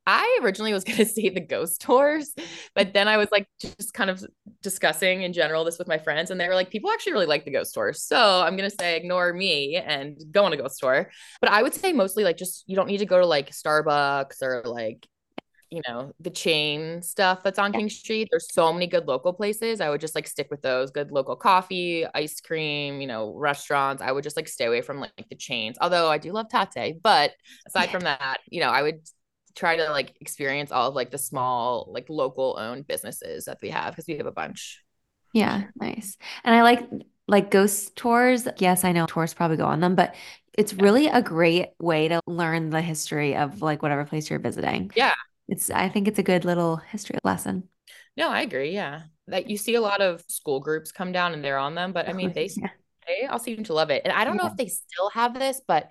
I originally was going to say the ghost tours, but then I was like just kind of discussing in general this with my friends, and they were like, people actually really like the ghost tours. So I'm going to say ignore me and go on a ghost tour. But I would say mostly like just you don't need to go to like Starbucks or like, you know, the chain stuff that's on Yeah. King Street. There's so many good local places. I would just like stick with those good local coffee, ice cream, you know, restaurants. I would just like stay away from like the chains. Although I do love Tatte, but aside Yeah. from that, you know, I would try to like experience all of like the small like local owned businesses that we have because we have a bunch. Yeah, nice. And I like like ghost tours. Yes, I know tourists probably go on them, but it's Yeah. really a great way to learn the history of like whatever place you're visiting. Yeah. It's I think it's a good little history lesson. No, I agree. Yeah. That you see a lot of school groups come down and they're on them, but I mean they Yeah. they all seem to love it. And I don't know if they still have this, but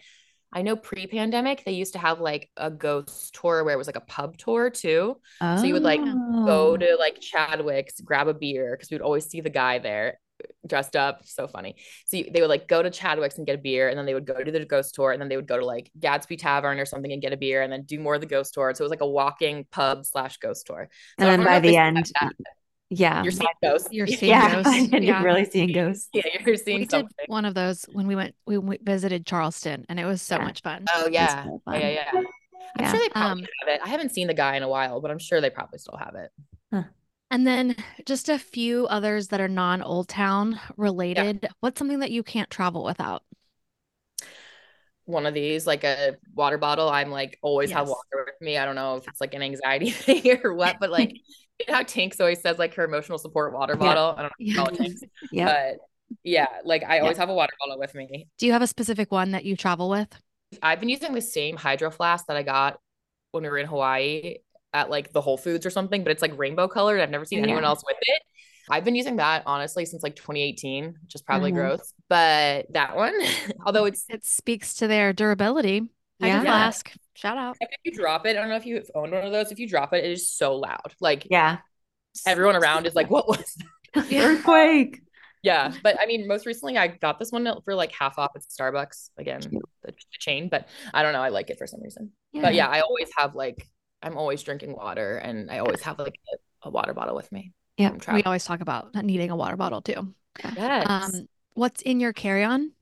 I know pre-pandemic they used to have like a ghost tour where it was like a pub tour too. So you would, like, Oh. Go to like Chadwick's, grab a beer because we'd always see the guy there dressed up. So funny. So you, they would like go to Chadwick's and get a beer, and then they would go to the ghost tour, and then they would go to like Gadsby Tavern or something and get a beer, and then do more of the ghost tour. So it was like a walking pub slash ghost tour. So And then by the end, that. yeah. you're seeing ghosts. You're seeing Yeah, ghosts. and Yeah. you're really seeing ghosts. Yeah, you're seeing We did one of those when we went we went, visited Charleston and it was so Yeah. much fun. Oh yeah. so yeah, yeah, fun. yeah. I'm Yeah. sure they probably Um, have it. I haven't seen the guy in a while, but I'm sure they probably still have it. And then just a few others that are non-Old Town related. What's something that you can't travel without? One of these, like a water bottle, I'm like always have water with me. I don't know if it's like an anxiety thing or what, but like you know how Tinx always says like her emotional support water Yeah. bottle. I don't know how it Tinx, Yep. but yeah, like I always have a water bottle with me. Do you have a specific one that you travel with? I've been using the same hydro flask that I got when we were in Hawaii at like the Whole Foods or something, but it's like rainbow colored. I've never seen anyone else with it. I've been using that honestly since like 2018, which is probably Mhm. gross. But that one, although it's It speaks to their durability. Yeah. Flask. Shout out. if you drop it, I don't know if you've owned one of those. If you drop it, it is so loud. Like Yeah. everyone around is like, what was that? Earthquake. Yeah. But I mean, most recently I got this one for like half off at Starbucks. Again, the, the chain, but I don't know. I like it for some reason. But yeah, I always have like I'm always drinking water and I always have like a, a water bottle with me. Yeah. We always talk about needing a water bottle too. Yes. Um, what's in your carry-on?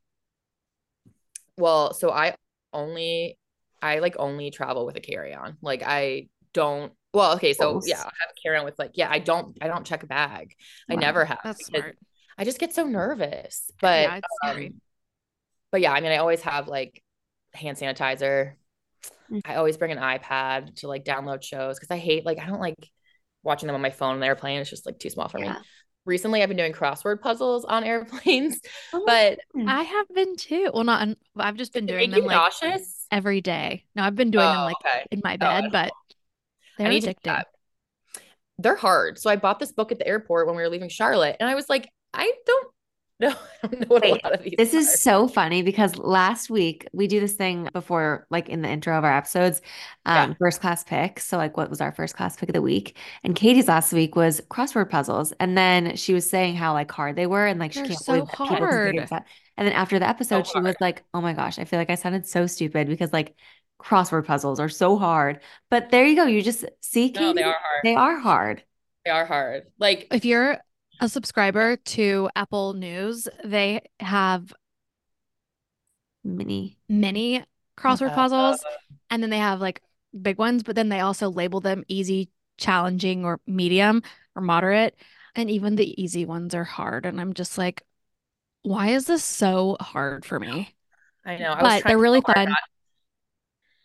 well, so I only I like only travel with a carry-on. Like I don't well, okay, so yeah, I have a carry-on with like, yeah, I don't I don't check a bag. I never have That's smart. I just get so nervous. But Yeah, um, but yeah, I mean I always have like hand sanitizer. Mm. I always bring an iPad to like download shows because I hate like I don't like watching them on my phone on the airplane. It's just like too small for me. Recently I've been doing crossword puzzles on airplanes, Oh, but. I have been too. Well, not. I've just been doing make you them like nauseous? every day. No, I've been doing them Oh, like okay. in my Oh, bed, that's but cool. they're need to do that. They're hard. So I bought this book at the airport when we were leaving Charlotte, and I was like, I don't know. I don't know what Wait, a lot of these This are. is so funny because last week we do this thing before, like in the intro of our episodes, um, Yeah. first class picks. So, like, what was our first class pick of the week? And Katie's last week was crossword puzzles, and then she was saying how like hard they were, and like she They're can't so believe that people can figure hard. this out. And then after the episode, she was like, "Oh my gosh, I feel like I sounded so stupid because like crossword puzzles are so hard." But there you go. You just see, No, they are hard. they are hard. They are hard. Like, If you're a subscriber to Apple News, they have Mini. mini crossword uh, puzzles and then they have like big ones, but then they also label them easy, challenging, or medium or moderate. And even the easy ones are hard. And I'm just like, why is this so hard for me? I know. I But they're really fun.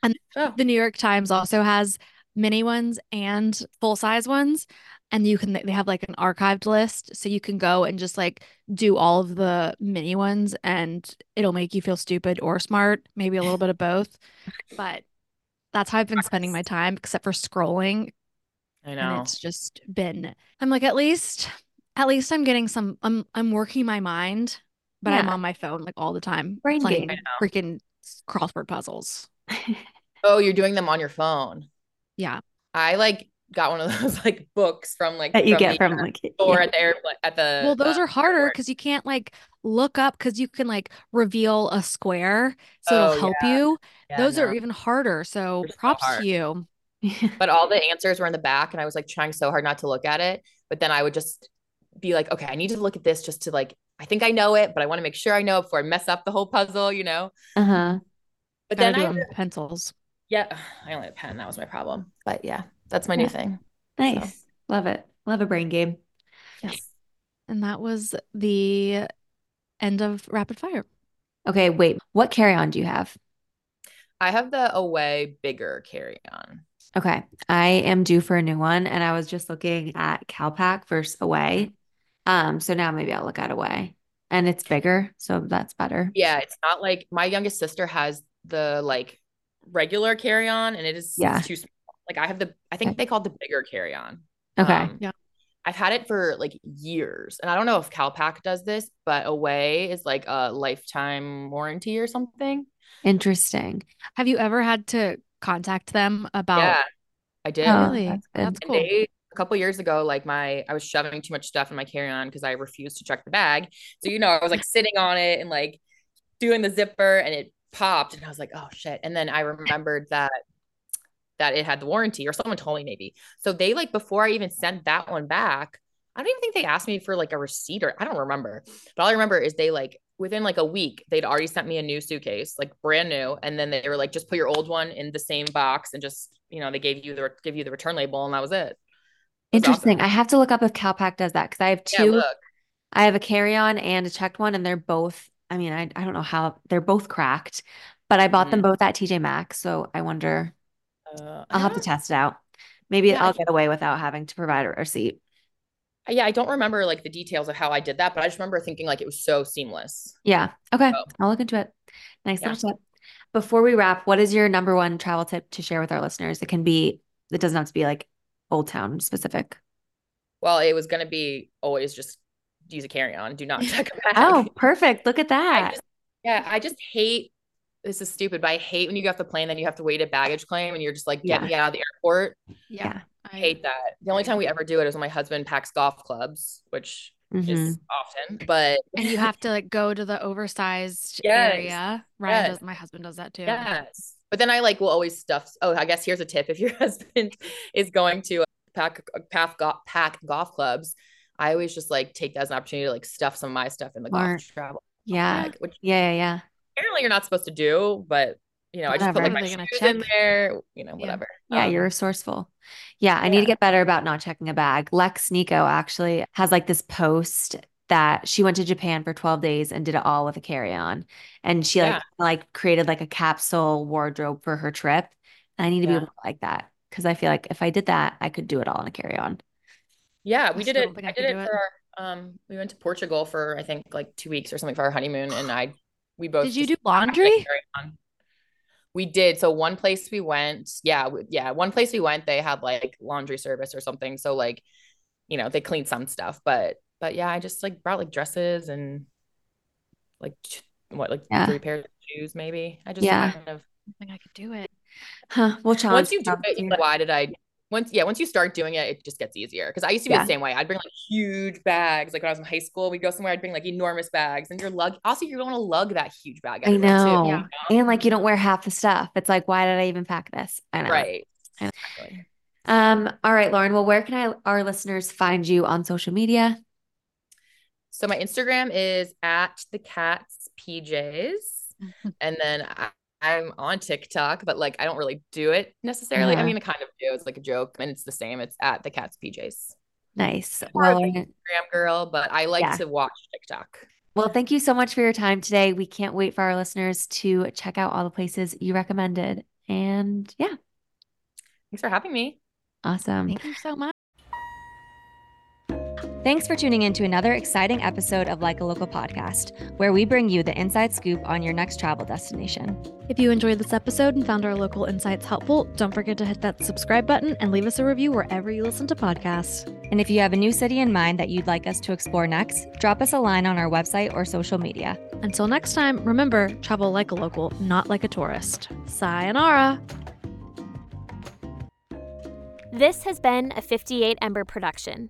And Oh, The New York Times also has mini ones and full size ones. And you can, they have like an archived list. So you can go and just like do all of the mini ones and it'll make you feel stupid or smart, maybe a little bit of both. But that's how I've been spending my time, except for scrolling. I And know. it's just been, I'm like, at least, at least I'm getting some, I'm, I'm working my mind, but I'm on my phone like all the time Brain playing game. Freaking crossword puzzles. Oh, you're doing them on your phone. Yeah. I like got one of those like books from like that you from get the from like or yeah. at the airport at the Well, those uh, are harder because you can't like look up because you can like reveal a square. So Oh, it'll help you. Yeah, Those are even harder. So They're so props hard. to you. But all the answers were in the back, and I was like trying so hard not to look at it. But then I would just be like, okay, I need to look at this just to like, I think I know it, but I want to make sure I know it before I mess up the whole puzzle, you know? uh-huh. But Gotta then I, it pencils. yeah, I only had a pen. That was my problem. But yeah, that's my new Yeah. thing. Nice. Love it. Love a brain game. Yes. And that was the end of rapid fire. Okay, wait. What carry-on do you have? I have the away bigger carry on. Okay. I am due for a new one and I was just looking at Calpak versus away. Um, so now maybe I'll look at away. And it's bigger, so that's better. Yeah, it's not like my youngest sister has the like regular carry on, and it is Yeah. too small. Like I have the, I think Okay. they call it the bigger carry on. Okay. Um, yeah. I've had it for like years, and I don't know if Calpak does this, but Away is like a lifetime warranty or something. Interesting. Have you ever had to contact them about Yeah, I did. Oh, really? that's. That's cool. they a couple years ago, like my I was shoving too much stuff in my carry-on because I refused to check the bag. So you know, I was like sitting on it and like doing the zipper and it popped and I was like, oh shit. And then I remembered that that it had the warranty or someone told me maybe. So they like before I even sent that one back, I don't even think they asked me for like a receipt or I don't remember. But all I remember is they like within like a week, they'd already sent me a new suitcase, like brand new. And then they were like, just put your old one in the same box and just, you know, they gave you the give you the return label and that was it. It was Interesting. awesome. I have to look up if Calpak does that because I have Yeah, two. look. I have a carry-on and a checked one, and they're both, I mean, I, I don't know how they're both cracked, but I bought them Mhm. both at TJ Maxx. So I wonder, Uh, I'll have to test it out. Maybe Yeah, I I'll get away without having to provide a receipt. Yeah, I don't remember like the details of how I did that, but I just remember thinking like it was so seamless. Yeah. Okay. So- I'll look into it. Nice Yeah. little tip. Before we wrap, what is your number one travel tip to share with our listeners? It can be, it doesn't have to be like Old Town specific. Well, it was gonna be always just use a carry-on. Do not check a bag. Oh, perfect. Look at I that. just, yeah, I just hate this is stupid, but I hate when you get off the plane, then you have to wait a baggage claim and you're just like, get Yeah. me out of the airport. Yeah. I hate that. The only time we ever do it is when my husband packs golf clubs, which Mhm. is often, but And you have to like go to the oversized Yes. area. Ryan Yes. does, my husband does that too. Yes. But then I like will always stuff. Oh, I guess here's a tip. If your husband is going to pack pack golf, pack golf clubs, I always just like take that as an opportunity to like stuff some of my stuff in the Smart. golf travel Yeah. bag, which Yeah. Yeah. Yeah. apparently you're not supposed to do, but you know, I just put like Whatever. my Are they gonna shoes in there, you know, whatever. Yeah, Um, you're resourceful. Yeah, I need to get better about not checking a bag. Lex Nico actually has like this post that she went to Japan for 12 days and did it all with a carry-on. And she like Yeah. like created like a capsule wardrobe for her trip. And I need to be Yeah. able to like that because I feel like if I did that, I could do it all in a carry-on. Yeah, I we did it. I I did it do it. our um we went to Portugal for I think like two weeks or something for our honeymoon and I we both Did you do laundry? We did. So one place we went, yeah, yeah, one place we went, they had like laundry service or something. So like, you know, they cleaned some stuff, but but yeah, I just like brought like dresses and like what like yeah. three pairs of shoes maybe. I just yeah. kind of think I could do it. Huh. We'll challenge. Once you do um, it, why did I once yeah once you start doing it it just gets easier because i used to be yeah. the same way i'd bring like huge bags like when i was in high school we'd go somewhere i'd bring like enormous bags and you're lug also you don't want to lug that huge bag i know yeah. and like you don't wear half the stuff it's like why did i even pack this i know right I know. Exactly. um all right lauren well where can i our listeners find you on social media so my instagram is at the cats pjs and then I, I'm on TikTok, but like I don't really do it necessarily. Yeah. I mean, I kind of do. It's like a joke, and it's the same. It's at the cat's PJs. Nice. Well, Instagram girl, but I like yeah. to watch TikTok. Well, thank you so much for your time today. We can't wait for our listeners to check out all the places you recommended. And yeah. Thanks for having me. Awesome. Thank you so much. Thanks for tuning in to another exciting episode of Like a Local podcast, where we bring you the inside scoop on your next travel destination. If you enjoyed this episode and found our local insights helpful, don't forget to hit that subscribe button and leave us a review wherever you listen to podcasts. And if you have a new city in mind that you'd like us to explore next, drop us a line on our website or social media. Until next time, remember travel like a local, not like a tourist. Sayonara. This has been a 58 Ember production.